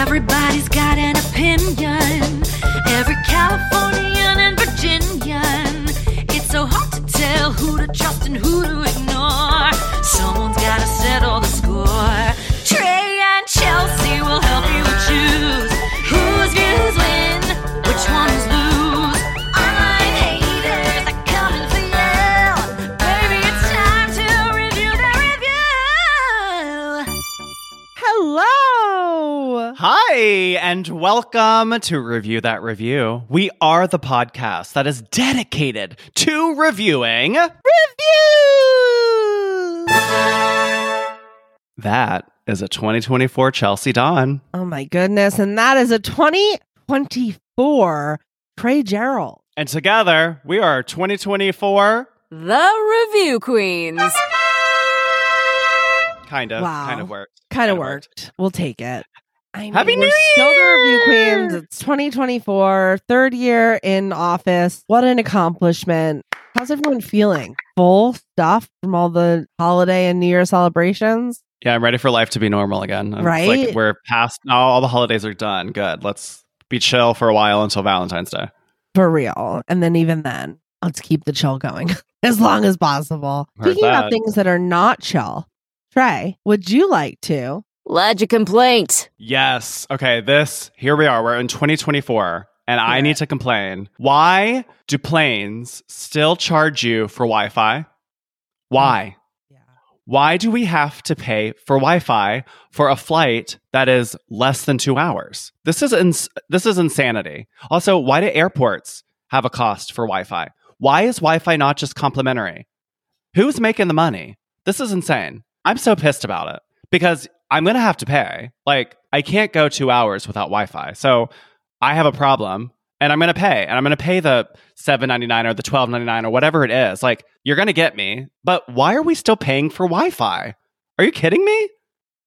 Everybody's got an opinion. Every Californian and Virginian. It's so hard to tell who to trust and who to ignore. Someone's gotta settle the and welcome to Review That Review. We are the podcast that is dedicated to reviewing. Review. That is a 2024 Chelsey Donn. Oh my goodness. And that is a 2024 Trey Gerrald. And together, we are 2024. The Review Queens. Kind of. Wow. Kind of worked. Kind of Kinda worked. We'll take it. I mean, Happy we're New still the Review Queens. It's 2024, third year in office. What an accomplishment. How's everyone feeling? Full stuff from all the holiday and New Year celebrations? Yeah, I'm ready for life to be normal again. It's Right? Like we're past, now all the holidays are done. Good. Let's be chill for a while until Valentine's Day. For real. And then even then, let's keep the chill going as long as possible. Heard Speaking of that. things that are not chill, Trey, would you like to? Lodge a complaint. Yes. Okay. This, here we are. We're in 2024, and I need to complain. Why do planes still charge you for Wi Fi? Why? Mm. Yeah. Why do we have to pay for Wi-Fi for a flight that is less than two hours? This is ins- this is insanity. Also, why do airports have a cost for Wi-Fi? Why is Wi-Fi not just complimentary? Who's making the money? This is insane. I'm so pissed about it because I'm gonna have to pay. Like, I can't go two hours without Wi-Fi. So I have a problem and I'm going to pay and I'm going to pay the 7.99 or the 12.99 or whatever it is. Like you're going to get me, but why are we still paying for Wi-Fi? Are you kidding me?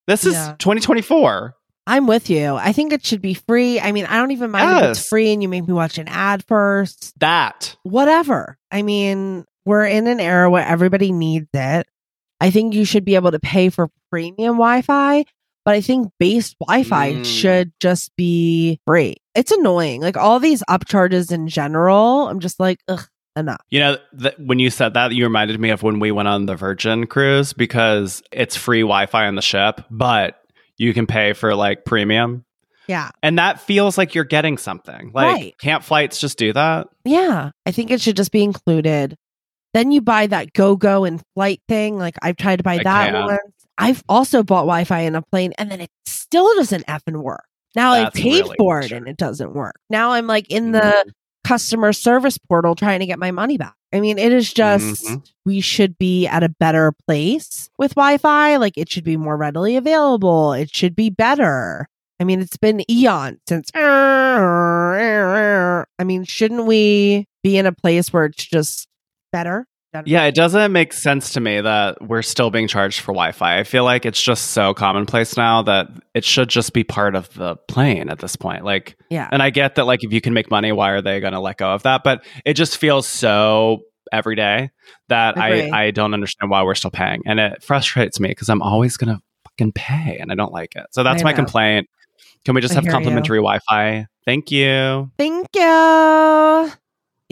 This is Yeah. 2024. I'm with you. I think it should be free. I mean, I don't even mind if it's free and you make me watch an ad first. That. Whatever. I mean, we're in an era where everybody needs it. I think you should be able to pay for premium Wi Fi, but I think base Wi Fi Mm. should just be free. It's annoying. Like all these upcharges in general, I'm just like, ugh, enough. You know, th- when you said that, you reminded me of when we went on the Virgin cruise because it's free Wi-Fi on the ship, but you can pay for like premium. Yeah. And that feels like you're getting something. Like, Right. can't flights just do that? Yeah. I think it should just be included. Then you buy that go go and flight thing. Like I've tried to buy I that can't. once. I've also bought Wi Fi in a plane and then it still doesn't effing work. Now I paid really for it sure. and it doesn't work. Now I'm like in the Mhm. customer service portal trying to get my money back. I mean, it is just, Mhm. we should be at a better place with Wi Fi. Like it should be more readily available. It should be better. I mean, it's been eons since. I mean, shouldn't we be in a place where it's just better? Yeah, it doesn't make sense to me that we're still being charged for Wi Fi. I feel like it's just so commonplace now that it should just be part of the plane at this point. Like, Yeah. and I get that, like, if you can make money, why are they going to let go of that? But it just feels so everyday that I. I don't understand why we're still paying. And it frustrates me because I'm always going to fucking pay and I don't like it. So that's my complaint. Can we just I have complimentary Wi Fi? Thank you. Thank you.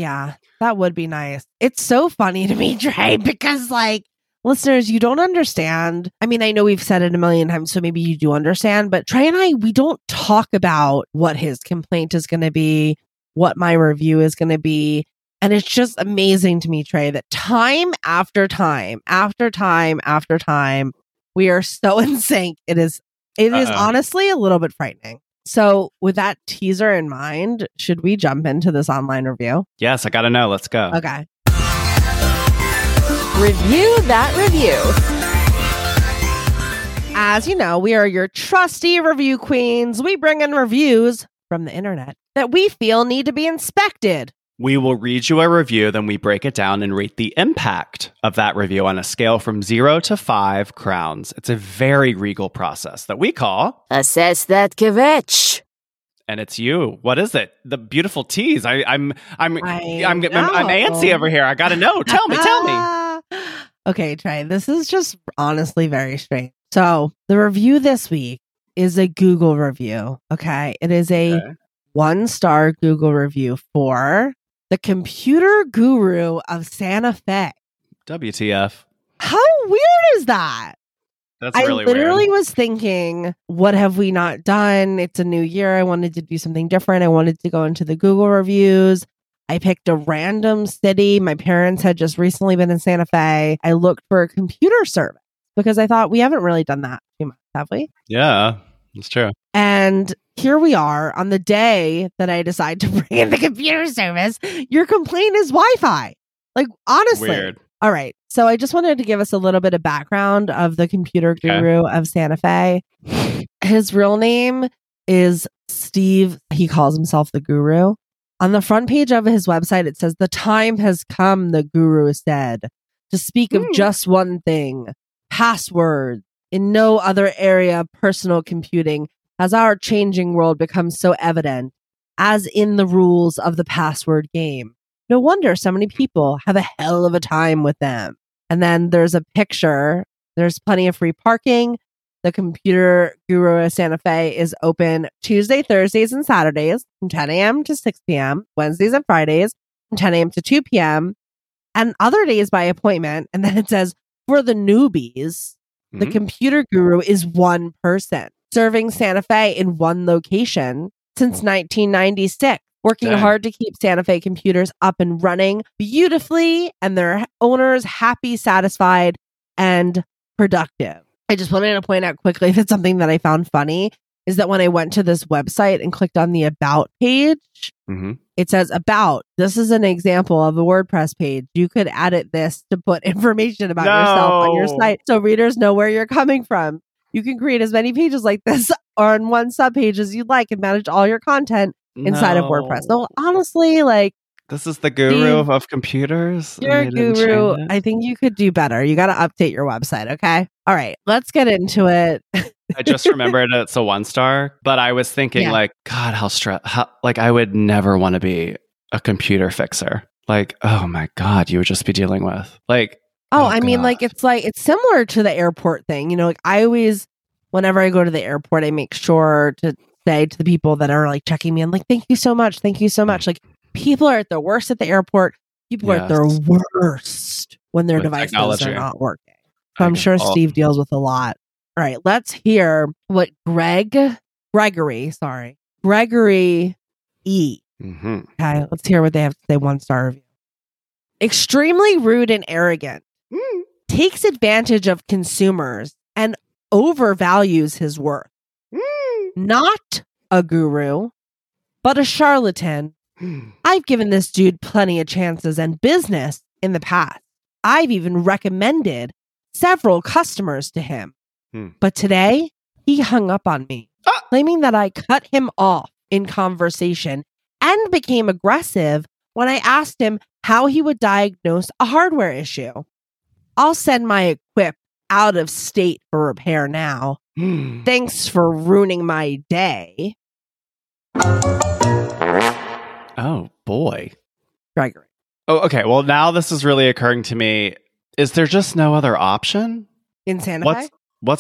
Yeah, that would be nice. It's so funny to me, Trey, because like listeners, you don't understand. I mean, I know we've said it a million times, so maybe you do understand, but Trey and I, we don't talk about what his complaint is going to be, what my review is going to be. And it's just amazing to me, Trey, that time after time, after time, after time, we are so in sync. It is, it is honestly a little bit frightening. So, with that teaser in mind, should we jump into this online review? Yes, I got to know. Let's go. Okay. Review that review. As you know, we are your trusty review queens. We bring in reviews from the internet that we feel need to be inspected. We will read you a review, then we break it down and rate the impact of that review on a scale from zero to five crowns. It's a very regal process that we call, Assess that kvetch. and it's you. What is it? The beautiful tease. I, I'm, I'm, I I'm, I'm, I'm antsy over here. I got to know. Tell me, tell me. okay, Trey, this is just honestly very strange. So, the review this week is a Google review. Okay. It is a Okay. one star Google review for the computer guru of Santa Fe. WTF? How weird is that? That's I really literally weird. was thinking, what have we not done? It's a new year. I wanted to do something different. I wanted to go into the Google reviews. I picked a random city. My parents had just recently been in Santa Fe. I looked for a computer service because I thought we haven't really done that too much, have we? Yeah, it's true. And here we are on the day that I decide to bring in the computer service. Your complaint is Wi Fi. Like, honestly. Weird. All right. So I just wanted to give us a little bit of background of the computer Okay. guru of Santa Fe. His real name is Steve. He calls himself the guru. On the front page of his website, it says, The time has come, the guru said, to speak of Hmm. just one thing passwords. In no other area of personal computing has our changing world become so evident as in the rules of the password game. No wonder so many people have a hell of a time with them. And then there's a picture. There's plenty of free parking. The computer guru of Santa Fe is open Tuesday, Thursdays, and Saturdays from 10 a.m. to 6 p.m., Wednesdays and Fridays from 10 a.m. to 2 p.m., and other days by appointment. And then it says for the newbies, the Mhm. computer guru is one person serving Santa Fe in one location since 1996, working Dang. hard to keep Santa Fe computers up and running beautifully and their owners happy, satisfied, and productive. I just wanted to point out quickly that something that I found funny is that when I went to this website and clicked on the about page, Mhm. it says about. This is an example of a WordPress page. You could edit this to put information about yourself on your site so readers know where you're coming from. You can create as many pages like this or on one subpage as you'd like and manage all your content inside of WordPress. So honestly, like This is the guru Steve, of computers. you're a guru. I think you could do better. You got to update your website. Okay. All right. Let's get into it. I just remembered it's a one star, but I was thinking Yeah. like, God, how stress. How, like, I would never want to be a computer fixer. Like, oh my God, you would just be dealing with like, Oh, Oh, I mean, like it's like it's similar to the airport thing. You know, like I always, whenever I go to the airport, I make sure to say to the people that are like checking me in, like, "Thank you so much, thank you so much." Mm. Like people are at their worst at the airport. People are at their worst when their With devices technology. are not working. So I'm sure Steve deals with a lot. All right, let's hear what Greg, Gregory, sorry, Gregory E. Mhm. Okay, let's hear what they have to say. One star review. Extremely rude and arrogant. Mm. Takes advantage of consumers and overvalues his worth. Not a guru, but a charlatan. Mm. I've given this dude plenty of chances and business in the past. I've even recommended several customers to him. Hmm. But today, he hung up on me, Ah! claiming that I cut him off in conversation and became aggressive when I asked him how he would diagnose a hardware issue. I'll send my equip out of state for repair now. Mm. Thanks for ruining my day, Oh boy. Gregory. Oh, okay. Well, now this is really occurring to me. Is there just no other option? In Santa Fe? what's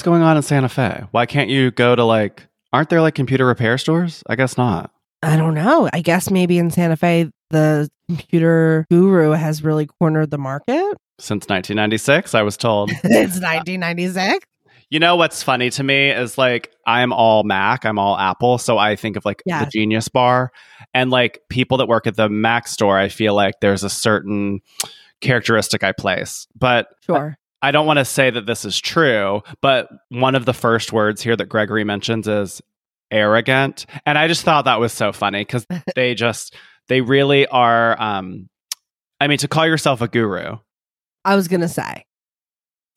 going on in Santa Fe? Why can't you go to like? Aren't there like computer repair stores? I guess not. I don't know. I guess maybe in Santa Fe, the computer guru has really cornered the market. Since 1996, I was told. it's 1996. You know what's funny to me is like I'm all Mac, I'm all Apple, so I think of like Yes. the Genius Bar and like people that work at the Mac store. I feel like there's a certain characteristic I place, but uh, Sure. I don't want to say that this is true. But one of the first words here that Gregory mentions is arrogant, and I just thought that was so funny because they just they really are. um I mean, to call yourself a guru, I was going to say.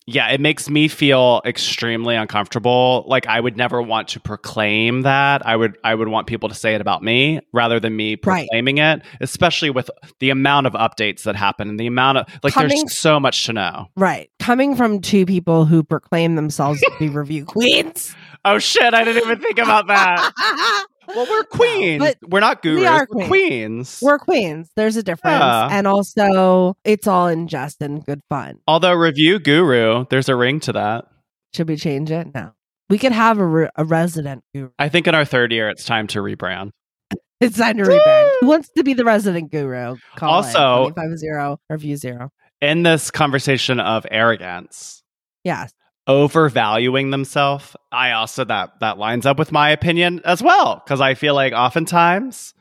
Yeah, it makes me feel extremely uncomfortable. Like I would never want to proclaim that. I would I would want people to say it about me rather than me Right. proclaiming it, especially with the amount of updates that happen and the amount of like Coming- there's so much to know. Right. Coming from two people who proclaim themselves to be review queens. Oh shit, I didn't even think about that. Well, we're queens. but we're not we gurus. are We're queens. queens. We're queens. There's a difference. Yeah. And also, it's all in jest and good fun. Although review guru, there's a ring to that. Should we change it? No. We could have a, re- a resident guru. I think in our third year, it's time to rebrand. It's time to rebrand. Who wants to be the resident guru? Call Also- five zero review zero. In this conversation of arrogance, Yes. Overvaluing themselves, I also that that lines up with my opinion as well because I feel like oftentimes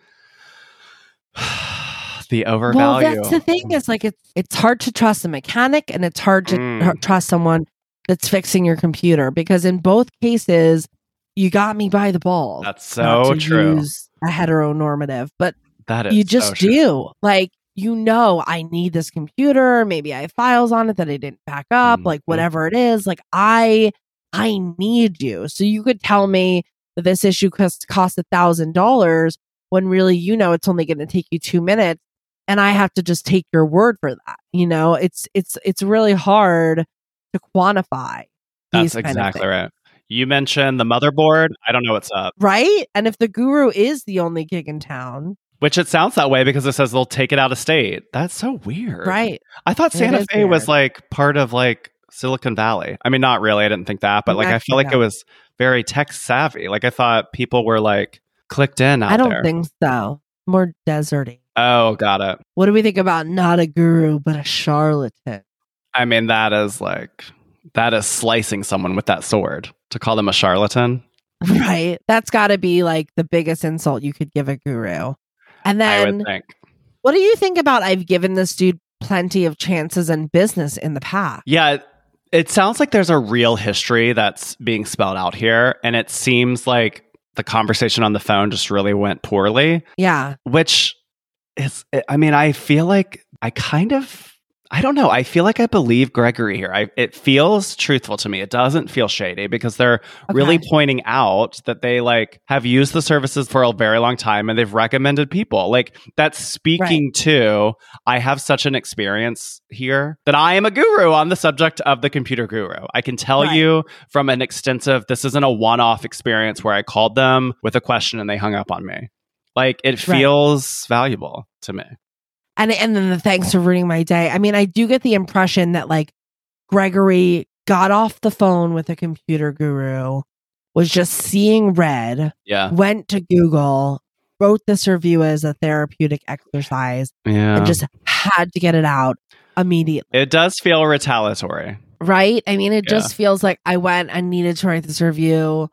the overvalue. Well, that's the thing is like it's it's hard to trust a mechanic and it's hard to Mm. trust someone that's fixing your computer because in both cases you got me by the balls. That's so to true. Use a heteronormative, but That is you just true. do like you know I need this computer. Maybe I have files on it that I didn't back up. Mhm. Like whatever it is, like I I need you. So you could tell me that this issue cost cost a thousand dollars when really you know it's only going to take you two minutes, and I have to just take your word for that. You know, it's it's it's really hard to quantify. That's exactly right. You mentioned the motherboard. I don't know what's up, Right? And if the guru is the only gig in town, which it sounds that way because it says they'll take it out of state. That's so weird. right? I thought Santa Fe was like part of like Silicon Valley. I mean, not really. I didn't think that, but like I Not feel like it was very tech savvy. Like I thought people were like clicked in out I don't there. think so. More deserty. oh, got it. What do we think about not a guru but a charlatan? I mean, that is like that is slicing someone with that sword to call them a charlatan. Right? That's got to be like the biggest insult you could give a guru. And I then would think. what do you think about I've given this dude plenty of chances in business in the past? Yeah, it sounds like there's a real history that's being spelled out here, and it seems like the conversation on the phone just really went poorly. Yeah. Which is, I mean, I feel like I kind of. I don't know. I feel like I believe Gregory here. I, it feels truthful to me. It doesn't feel shady because they're really pointing out that they like have used the services for a very long time and they've recommended people. Like that's speaking to I have such an experience here that I am a guru on the subject of the computer guru. I can tell Right. you from an extensive this isn't a one-off experience where I called them with a question and they hung up on me. Like it Right. feels valuable to me. And and then the thanks for ruining my day. I mean, I do get the impression that like Gregory got off the phone with a computer guru, was just seeing red, Yeah. went to Google, wrote this review as a therapeutic exercise, Yeah. and just had to get it out immediately. it does feel retaliatory. Right? I mean, it Yeah. just feels like I went and needed to write this review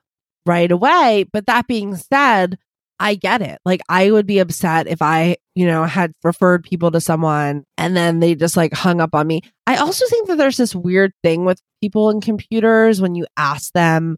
right away. But that being said, I get it. Like, I would be upset if I, you know, had referred people to someone and then they just like hung up on me. I also think that there's this weird thing with people in computers when you ask them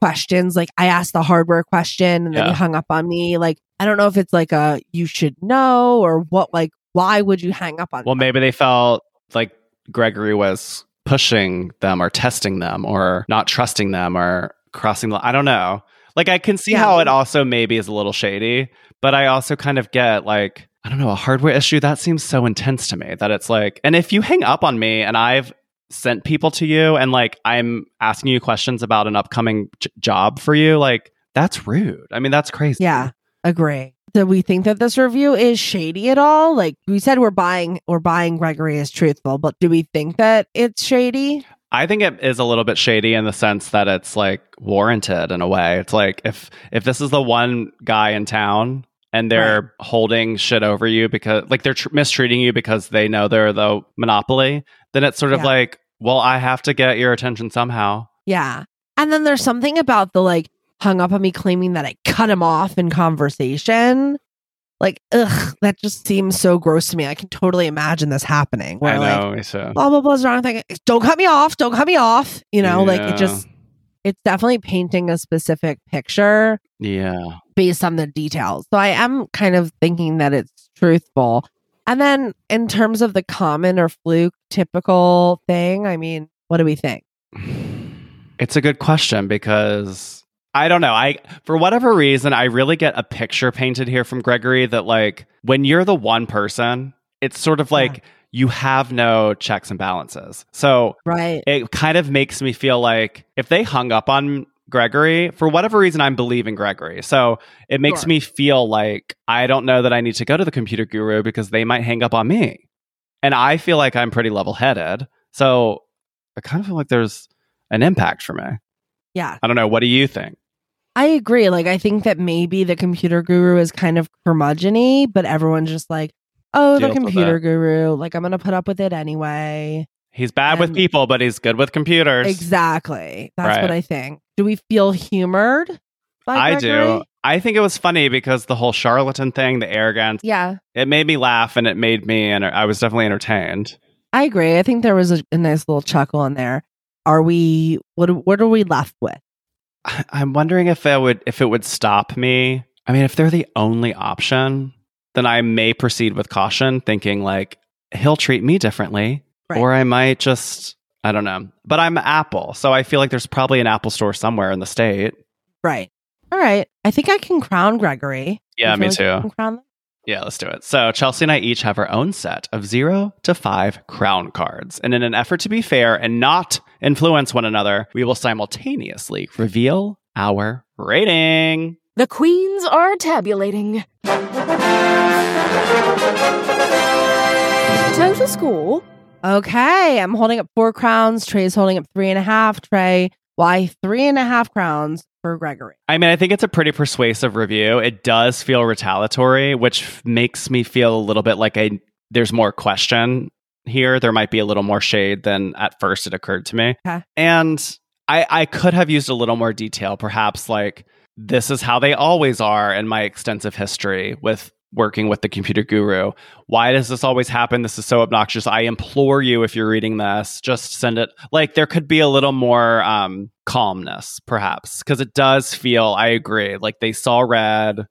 questions. Like, I asked the hardware question and then Yeah. hung up on me. Like, I don't know if it's like a you should know or what, like, why would you hang up on Well, maybe they felt like Gregory was pushing them or testing them or not trusting them or crossing the I don't know. Like I can see Yeah. how it also maybe is a little shady, but I also kind of get like I don't know, a hardware issue that seems so intense to me that it's like and if you hang up on me and I've sent people to you and like I'm asking you questions about an upcoming j- job for you, like that's rude. I mean, that's crazy. Yeah, agree. Do we think that this review is shady at all? Like we said, we're buying we're buying Gregory as truthful, but do we think that it's shady? I think it is a little bit shady in the sense that it's like warranted in a way. It's like if if this is the one guy in town and they're holding shit over you because like they're tr- mistreating you because they know they're the monopoly, then it's sort of Yeah. like, well, I have to get your attention somehow. Yeah. And then there's something about the like hung up on me claiming that I cut him off in conversation. Like, ugh, that just seems so gross to me. I can totally imagine this happening. Where I like know. me too. blah blah blah's wrong thing. Don't cut me off. Don't cut me off. You know, like it just it's definitely painting a specific picture yeah. based on the details. So I am kind of thinking that it's truthful. And then in terms of the common or fluke typical thing, I mean, what do we think? It's a good question because I don't know. I for whatever reason, I really get a picture painted here from Gregory that like when you're the one person, it's sort of like you have no checks and balances. So Right. it kind of makes me feel like if they hung up on Gregory, for whatever reason, I'm believing Gregory. So it makes Sure. me feel like I don't know that I need to go to the computer guru because they might hang up on me. And I feel like I'm pretty level headed. So I kind of feel like there's an impact for me. Yeah. I don't know. What do you think? I agree. Like, I think that maybe the computer guru is kind of curmudgeon but everyone's just like, oh, the computer guru. Like, I'm going to put up with it anyway. He's bad with um, people, but he's good with computers. Exactly. That's what I think. Do we feel humored? By I Gregory? do. I think it was funny because the whole charlatan thing, the arrogance, Yeah, it made me laugh and it made me, and I was definitely entertained. I agree. I think there was a, a nice little chuckle in there. Are we? What? What are we left with? I- I'm wondering if it would if it would stop me. I mean, if they're the only option, then I may proceed with caution, thinking like he'll treat me differently, Right. or I might just I don't know. But I'm Apple, so I feel like there's probably an Apple store somewhere in the state. Right. All right. I think I can crown Gregory. Yeah, me like too. crown them? Yeah, let's do it. So Chelsey and I each have our own set of zero to five crown cards. And in an effort to be fair and not influence one another, we will simultaneously reveal our rating. The queens are tabulating. Total score. Okay. I'm holding up four crowns. Trey is holding up three and a half. Trey, why three and a half crowns for Gregory? I mean, I think it's a pretty persuasive review. It does feel retaliatory, which f- makes me feel a little bit like I there's more question here. There might be a little more shade than at first it occurred to me. Okay. And I I could have used a little more detail, perhaps like this is how they always are in my extensive history with working with the computer guru. Why does this always happen? This is so obnoxious. I implore you if you're reading this, just send it. Like there could be a little more um calmness perhaps because it does feel I agree like they saw red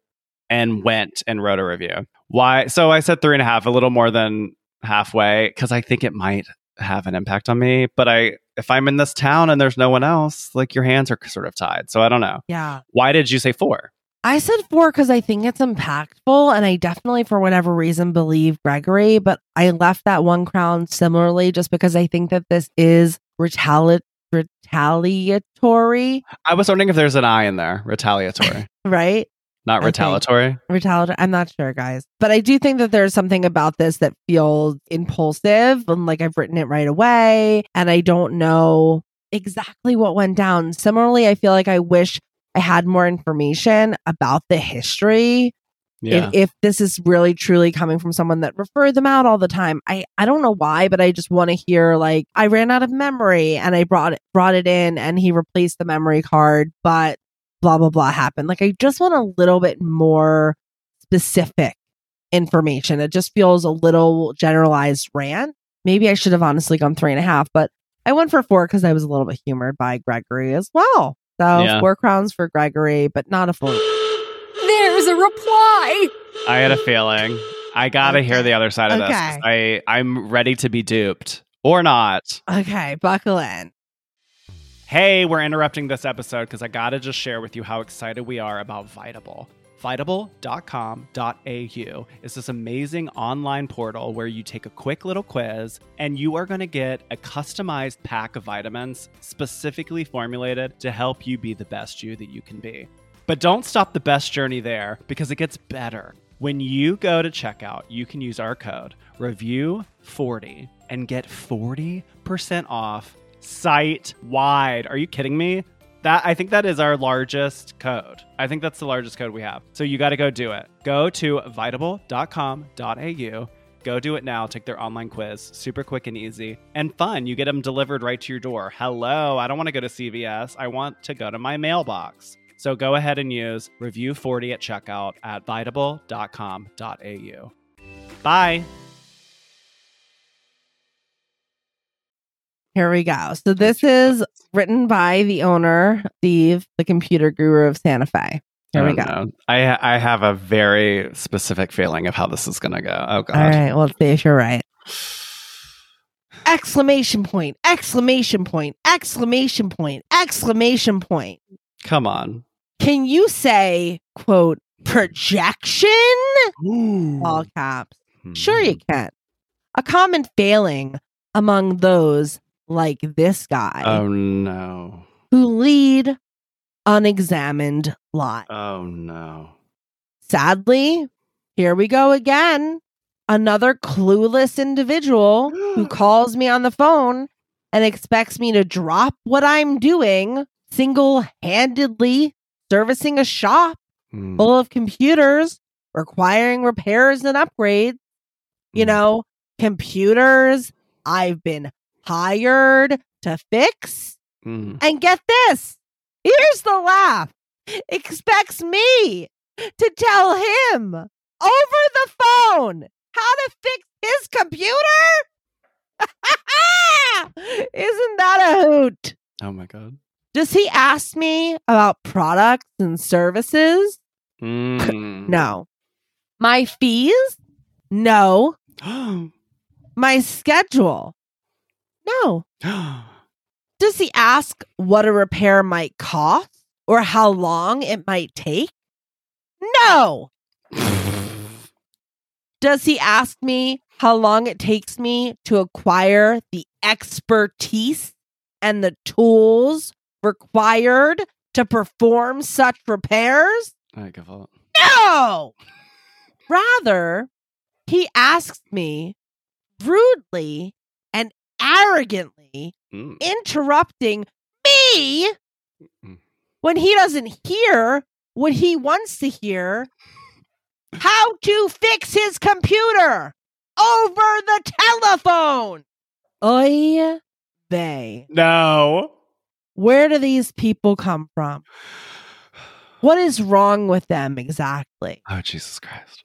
and went and wrote a review. Why? So I said three and a half, a little more than halfway because I think it might have an impact on me. But I, if I'm in this town and there's no one else, like your hands are sort of tied. So I don't know. Yeah. Why did you say four? I said four because I think it's impactful, and I definitely, for whatever reason, believe Gregory. But I left that one crown similarly, just because I think that this is retali- retaliatory, I was wondering if there's an I in there, retaliatory, right? not retaliatory. Retaliatory. I'm not sure, guys, but I do think that there's something about this that feels impulsive, and like I've written it right away, and I don't know exactly what went down. Similarly, I feel like I wish I had more information about the history. Yeah. if, if this is really truly coming from someone that referred them out all the time i i don't know why but i just want to hear like i ran out of memory and i brought it brought it in and he replaced the memory card but blah blah blah happened. Like i just want a little bit more specific information. It just feels a little generalized rant. Maybe i should have honestly gone three and a half but i went for four because i was a little bit humored by gregory as well so Yeah. four crowns for gregory but not a full There's a reply. I had a feeling. I gotta hear the other side of this. I I'm ready to be duped or not. okay buckle in Hey, we're interrupting this episode because I gotta just share with you how excited we are about Vitable. Vitable.com.au is this amazing online portal where you take a quick little quiz and you are going to get a customized pack of vitamins specifically formulated to help you be the best you that you can be. But don't stop the best journey there because it gets better. When you go to checkout, you can use our code review40 and get 40% off site wide. Are you kidding me? That I think that is our largest code. I think that's the largest code we have. So you got to go do it. Go to vitable.com.au. Go do it now. Take their online quiz. Super quick and easy and fun. You get them delivered right to your door. Hello, I don't want to go to CVS. I want to go to my mailbox. So go ahead and use review 40 at checkout at vitable.com.au. Bye. Here we go. So this is written by the owner, Steve, the computer guru of Santa Fe. Here we oh, go. know. I I have a very specific feeling of how this is going to go. Oh god. All right, well, let's see if you're right. Exclamation point, exclamation point, exclamation point, exclamation point. Come on. Can you say, quote, projection? All caps. Sure, you hmm. can. A common failing among those like this guy Oh no. who lead unexamined lives. Oh no. Sadly, here we go again. Another clueless individual who calls me on the phone and expects me to drop what I'm doing single handedly servicing a shop Mm. full of computers requiring repairs and upgrades. You Mm. know, computers I've been hired to fix. Mm. And get this here's the laugh expects me to tell him over the phone how to fix his computer? Isn't that a hoot? Oh my god. Does he ask me about products and services? Mm. No. My fees? No. My schedule? No. Does he ask what a repair might cost or how long it might take? No. Does he ask me how long it takes me to acquire the expertise and the tools required to perform such repairs? I give up. No. Rather, he asks me rudely arrogantly, Mm. interrupting me Mm. when he doesn't hear what he wants to hear how to fix his computer over the telephone. Oy they. No. Where do these people come from? What is wrong with them exactly? Oh Jesus Christ.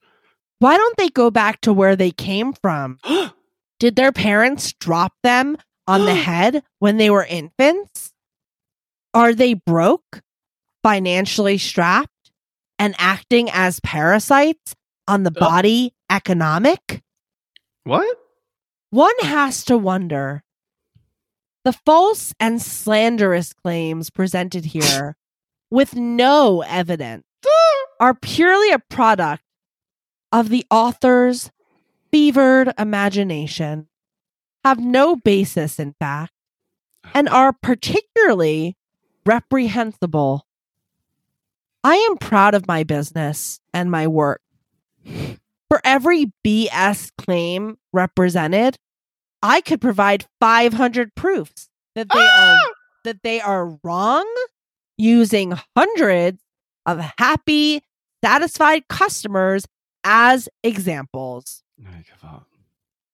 Why don't they go back to where they came from? Did their parents drop them on the head when they were infants? Are they broke, financially strapped, and acting as parasites on the Oh. body economic? what? One has to wonder. The false and slanderous claims presented here, with no evidence, are purely a product of the author's fevered imagination, have no basis in fact, and oh. are particularly reprehensible. I am proud of my business and my work. For every BS claim represented, I could provide 500 proofs that they are ah! that they are wrong using hundreds of happy, satisfied customers as examples. I give up.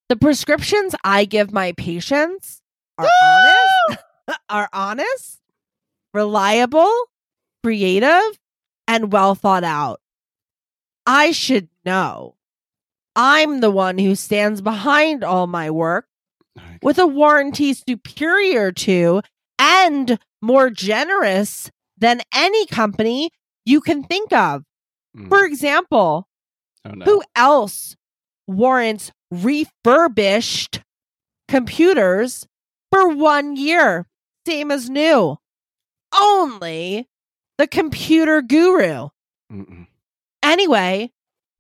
The prescriptions I give my patients are honest, are honest, reliable, creative, and well thought out. I should know. I'm the one who stands behind all my work with a warranty superior to and more generous than any company you can think of. Mm. For example, oh no. who else warrants refurbished computers for one year, same as new? Only the computer guru. Mm-mm. Anyway,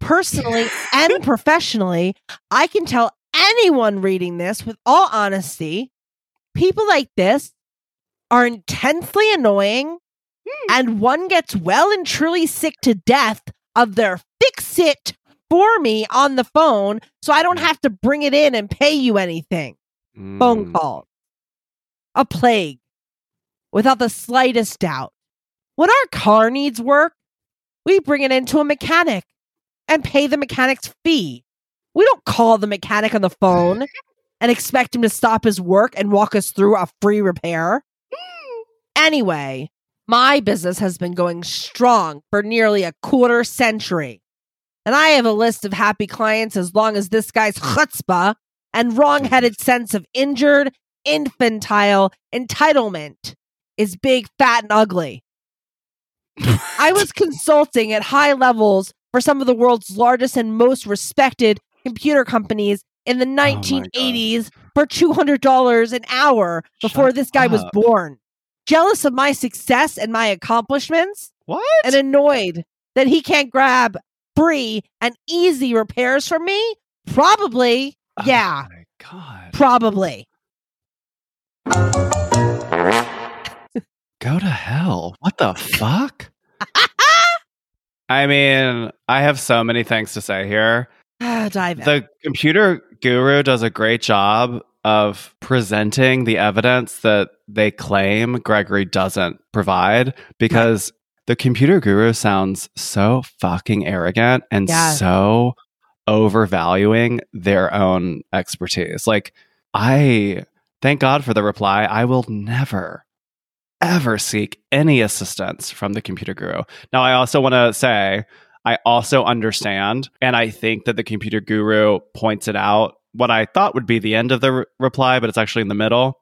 personally and professionally, I can tell anyone reading this with all honesty people like this are intensely annoying, hmm. and one gets well and truly sick to death of their fix it for me on the phone so I don't have to bring it in and pay you anything. Phone Mm. call. A plague, without the slightest doubt. When our car needs work, we bring it into a mechanic and pay the mechanic's fee. We don't call the mechanic on the phone and expect him to stop his work and walk us through a free repair. Anyway, my business has been going strong for nearly a quarter century. And I have a list of happy clients as long as this guy's chutzpah and wrong-headed sense of injured, infantile entitlement is big, fat, and ugly. I was consulting at high levels for some of the world's largest and most respected computer companies in the Oh 1980s for $200 an hour before Shut this guy was born. Jealous of my success and my accomplishments What? and annoyed that he can't grab free and easy repairs for me? Probably. Yeah, Oh my god. probably. Go to hell. What the fuck? I mean, I have so many things to say here. Ah, Dive in. The computer guru does a great job of presenting the evidence that they claim Gregory doesn't provide because the computer guru sounds so fucking arrogant and Yeah. so overvaluing their own expertise. Like, I thank God for the reply. I will never, ever seek any assistance from the computer guru. Now, I also want to say, I also understand, and I think that the computer guru points it out what I thought would be the end of the re- reply, but it's actually in the middle.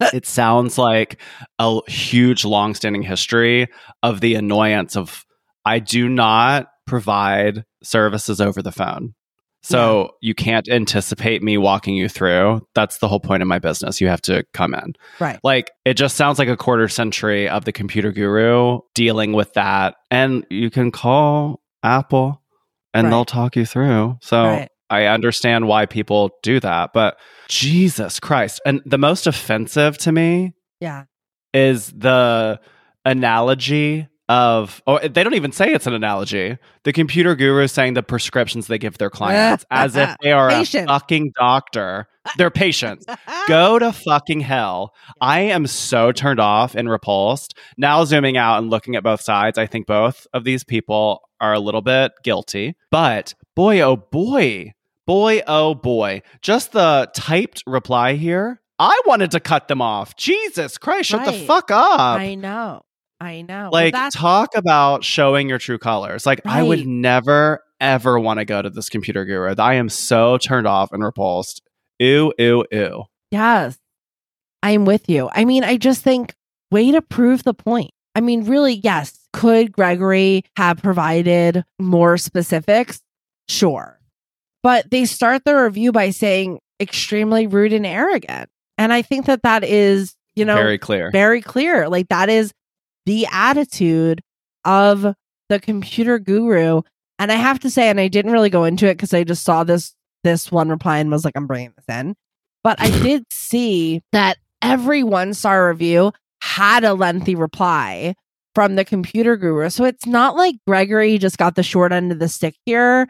it sounds like a huge, long-standing history of the annoyance of I do not provide services over the phone. So you can't anticipate me walking you through. That's the whole point of my business. You have to come in. Right. Like it just sounds like a quarter century of the computer guru dealing with that. And you can call Apple and Right. they'll talk you through. So Right. I understand why people do that. But Jesus Christ. And the most offensive to me Yeah. is the analogy of oh they don't even say it's an analogy the computer guru is saying the prescriptions they give their clients as if they are Patient. a fucking doctor they're patients go to fucking hell i am so turned off and repulsed now zooming out and looking at both sides i think both of these people are a little bit guilty but boy oh boy boy oh boy just the typed reply here i wanted to cut them off jesus christ shut the fuck up I know. I know. Like that's talk about showing your true colors like i would never ever want to go to this computer guru i am so turned off and repulsed ew ew ew Yes. I'm with you. I mean, I just think, way to prove the point. I mean, really, yes. Could Gregory have provided more specifics? Sure. But they start the review by saying extremely rude and arrogant. And I think that that is, you know, very clear very clear. Like that is the attitude of the computer guru. And I have to say, and I didn't really go into it because I just saw this this one reply and was like, I'm bringing this in. But I did see that every one star review had a lengthy reply from the computer guru. So it's not like Gregory just got the short end of the stick here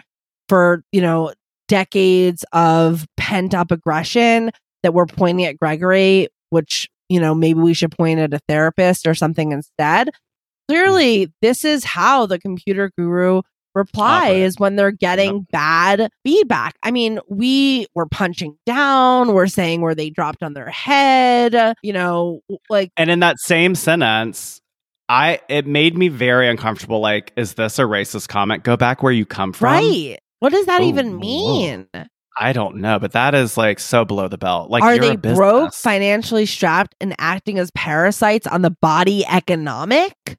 for, you know, decades of pent up aggression that we're pointing at Gregory, which, you know, maybe we should point at a therapist or something instead. Clearly, this is how the computer guru replies when they're getting bad feedback. I mean, we were punching down, we're saying where they dropped on their head, you know, like and in that same sentence i it made me very uncomfortable like is this a racist comment go back where you come from right. What does that Oh, even whoa. mean? i don't know but that is like so below the belt like Are they broke, financially strapped, and acting as parasites on the body economic?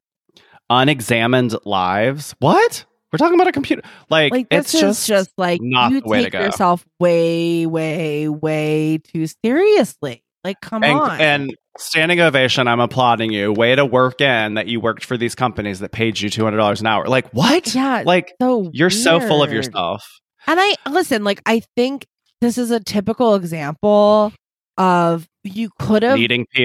unexamined lives what we're talking about a computer like, Like it's is just, just, like not you the way to take go. yourself way, way, way too seriously. Like, come and, on. and standing ovation i'm applauding you. Way to work in that you worked for these companies that paid you $200 an hour. Like what? Yeah, like so you're so full of yourself. And I listen, like I think this is a typical example of you could have needing pr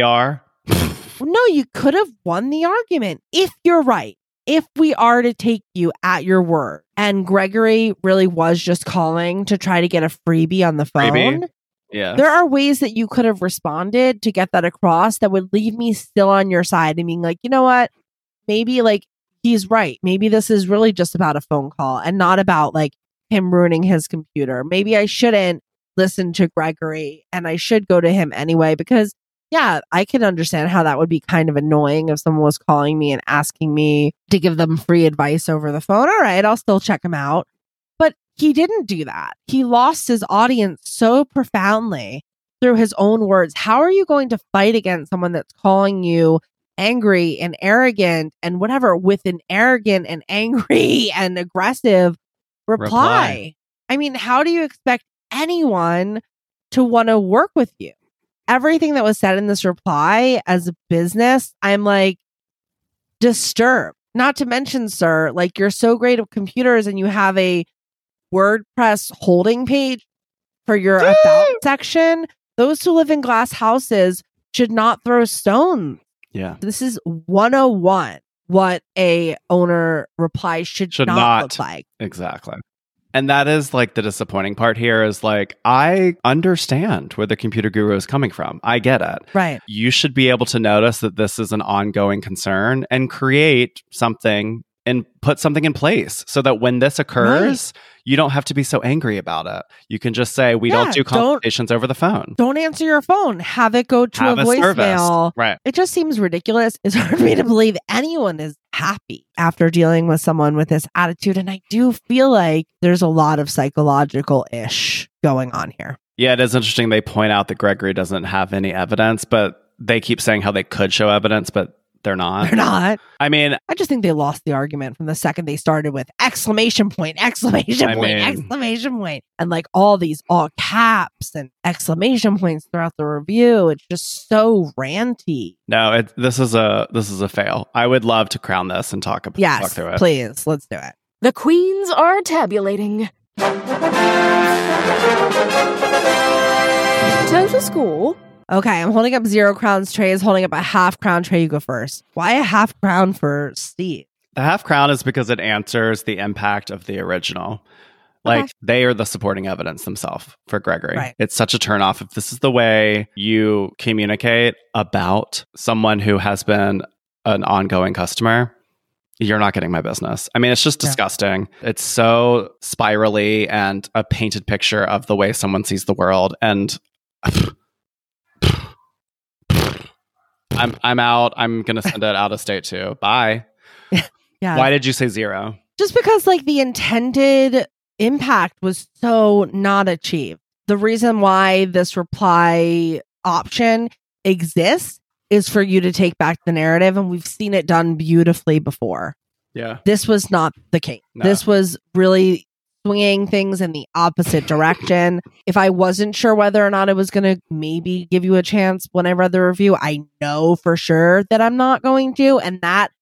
no, you could have won the argument if you're right. If we are to take you at your word, and Gregory really was just calling to try to get a freebie on the phone, Freebie? Yeah there are ways that you could have responded to get that across that would leave me still on your side and being like, you know what? Maybe like he's right. Maybe this is really just about a phone call and not about like him ruining his computer. Maybe I shouldn't listen to Gregory and I should go to him anyway because yeah, I can understand how that would be kind of annoying if someone was calling me and asking me to give them free advice over the phone. All right, I'll still check him out. He didn't do that. He lost his audience so profoundly through his own words. How are you going to fight against someone that's calling you angry and arrogant and whatever with an arrogant and angry and aggressive reply? Reply. I mean, how do you expect anyone to want to work with you? Everything that was said in this reply as a business, I'm like disturbed. Not to mention, sir, like you're so great at computers and you have a WordPress holding page for your about section. Those who live in glass houses should not throw stones. yeah This is 101 what a owner reply should, Should not, not. look like. Exactly. And that is like the disappointing part here is like, I understand where the computer guru is coming from. I get it. Right. You should be able to notice that this is an ongoing concern and create something and put something in place so that when this occurs, you don't have to be so angry about it. You can just say, we Yeah, don't do don't- over the phone. Don't answer your phone. Have it go to Have a a voicemail. Right. It just seems ridiculous. It's hard for me to believe anyone is happy after dealing with someone with this attitude. And I do feel like there's a lot of psychological ish going on here. Yeah, it is interesting. They point out that Gregory doesn't have any evidence, but they keep saying how they could show evidence, but they're not. They're not. I mean, I just think they lost the argument from the second they started with exclamation point, exclamation I point, mean- exclamation point, and like all these all caps and exclamation points throughout the review. It's just so ranty. no, it, this is a this is a fail. I would love to crown this and talk about talk Yes, through it. please, let's do it. The queens are tabulating. Total score Okay, I'm holding up zero crowns. Trey is holding up a half crown. Trey, you go first. Why a half crown for Steve? The half crown is because it answers the impact of the original. Like Okay. they are the supporting evidence themselves for Gregory. Right. It's such a turnoff if this is the way you communicate about someone who has been an ongoing customer. You're not getting my business. I mean, it's just Yeah. disgusting. It's so spirally and a painted picture of the way someone sees the world. And I'm I'm out. I'm gonna send it out of state too. Bye. Yeah. Why did you say zero? just because like the intended impact was so not achieved. The reason why this reply option exists is for you to take back the narrative and we've seen it done beautifully before. Yeah. This was not the case. No. This was really swinging things in the opposite direction. If I wasn't sure whether or not it was going to maybe give you a chance when I read the review, I know for sure that I'm not going to. And that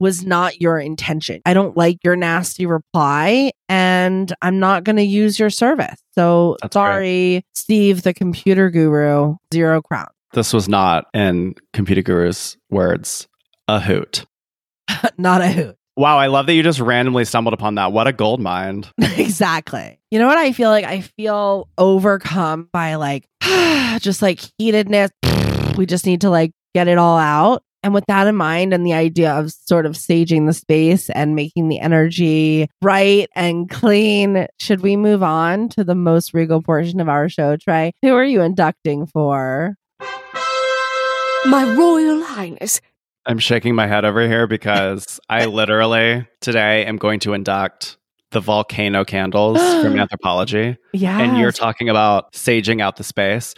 was not your intention. I don't like your nasty reply and I'm not going to use your service. So That's sorry, Steve, the computer guru, zero crown. This was not, in Computer Guru's words, a hoot. not a hoot. Wow, I love that you just randomly stumbled upon that. What a gold mine. exactly. You know what I feel like? I feel overcome by like just like heatedness. We just need to like get it all out. And with that in mind, and the idea of sort of saging the space and making the energy bright and clean, should we move on to the most regal portion of our show, Trey? Who are you inducting for? My Royal Highness. I'm shaking my head over here because I literally today am going to induct the volcano candles from Anthropologie. Yeah. And you're talking about saging out the space.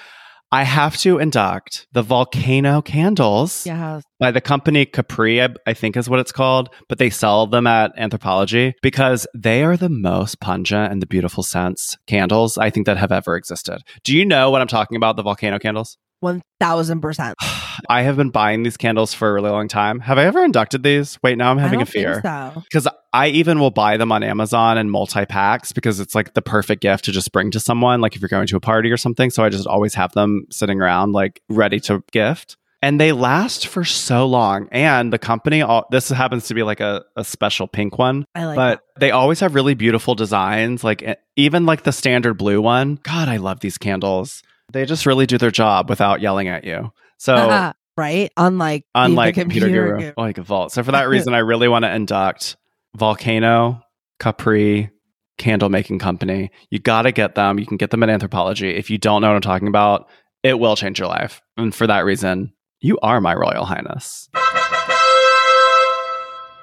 I have to induct the volcano candles Yes. by the company Capri, I- I think is what it's called, but they sell them at Anthropologie because they are the most pungent and the beautiful scents candles I think that have ever existed. Do you know what I'm talking about? The volcano candles? 1000%. I have been buying these candles for a really long time. Have I ever inducted these? Wait, now I'm having a fear. so. Because I even will buy them on Amazon in multi packs because it's like the perfect gift to just bring to someone, like if you're going to a party or something. So I just always have them sitting around, like ready to gift. And they last for so long. And the company, all, this happens to be like a, a special pink one, I like but they always have really beautiful designs. Like even like the standard blue one. God, I love these candles. They just really do their job without yelling at you. So that. right? Unlike unlike computer, guru, like a vault. So for that reason, I really want to induct Volcano, Capri, candle making company. You got to get them. You can get them at Anthropologie. If you don't know what I'm talking about, it will change your life. And for that reason, you are my royal highness.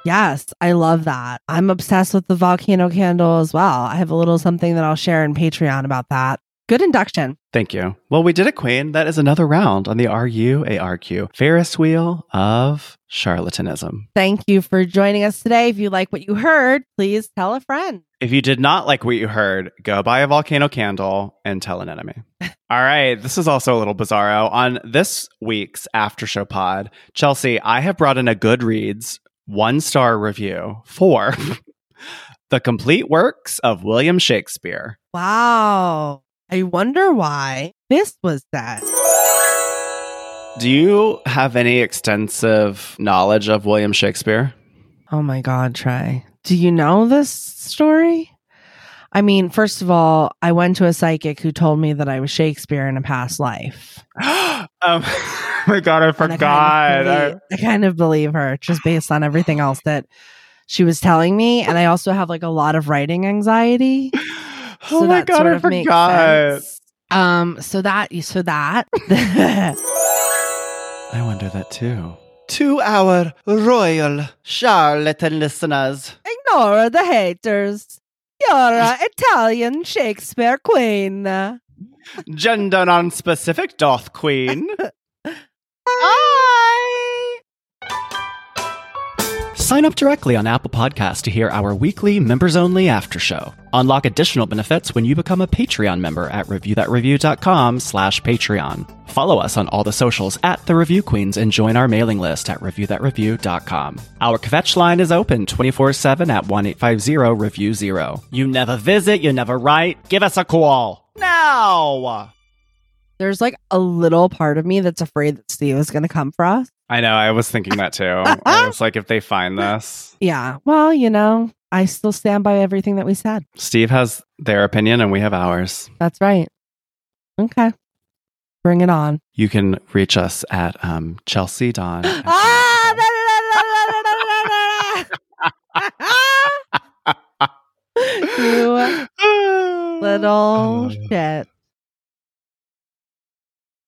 Yes, I love that. I'm obsessed with the volcano candle as well. I have a little something that I'll share in Patreon about that. Good induction. Thank you. Well, we did it, Queen. That is another round on the RUARQ Ferris wheel of charlatanism. Thank you for joining us today. If you like what you heard, please tell a friend. If you did not like what you heard, go buy a volcano candle and tell an enemy. All right. This is also a little bizarro. On this week's after show pod, Chelsey, I have brought in a Goodreads one star review for the complete works of William Shakespeare. Wow. I wonder why this was that. Do you have any extensive knowledge of William Shakespeare? Oh my God, Trey. Do you know this story? I mean, first of all, I went to a psychic who told me that I was Shakespeare in a past life. um, oh my god, I forgot. I kind, of believe, I kind of believe her just based on everything else that she was telling me. And I also have like a lot of writing anxiety. oh so my god, sort I of makes forgot. Um, so that, so that, I wonder that too. To our royal charlatan listeners. ignore the haters. You're an Italian Shakespeare queen. Gender non-specific doth queen. Sign up directly on Apple Podcasts to hear our weekly members-only after show. Unlock additional benefits when you become a Patreon member at reviewthatreview.com slash Patreon. Follow us on all the socials at The Review Queens and join our mailing list at reviewthatreview.com. Our kvetch line is open 24-7 at 1-850-REVIEW-0. You never visit, you never write. Give us a call. Now! There's like a little part of me that's afraid that Steve is going to come for us. I know. I was thinking that too. I was like, if they find this, Yeah. Well, you know, I still stand by everything that we said. Steve has their opinion and we have ours. That's right. Okay. Bring it on. You can reach us at um, Chelsey Donn. Ah, you little shit.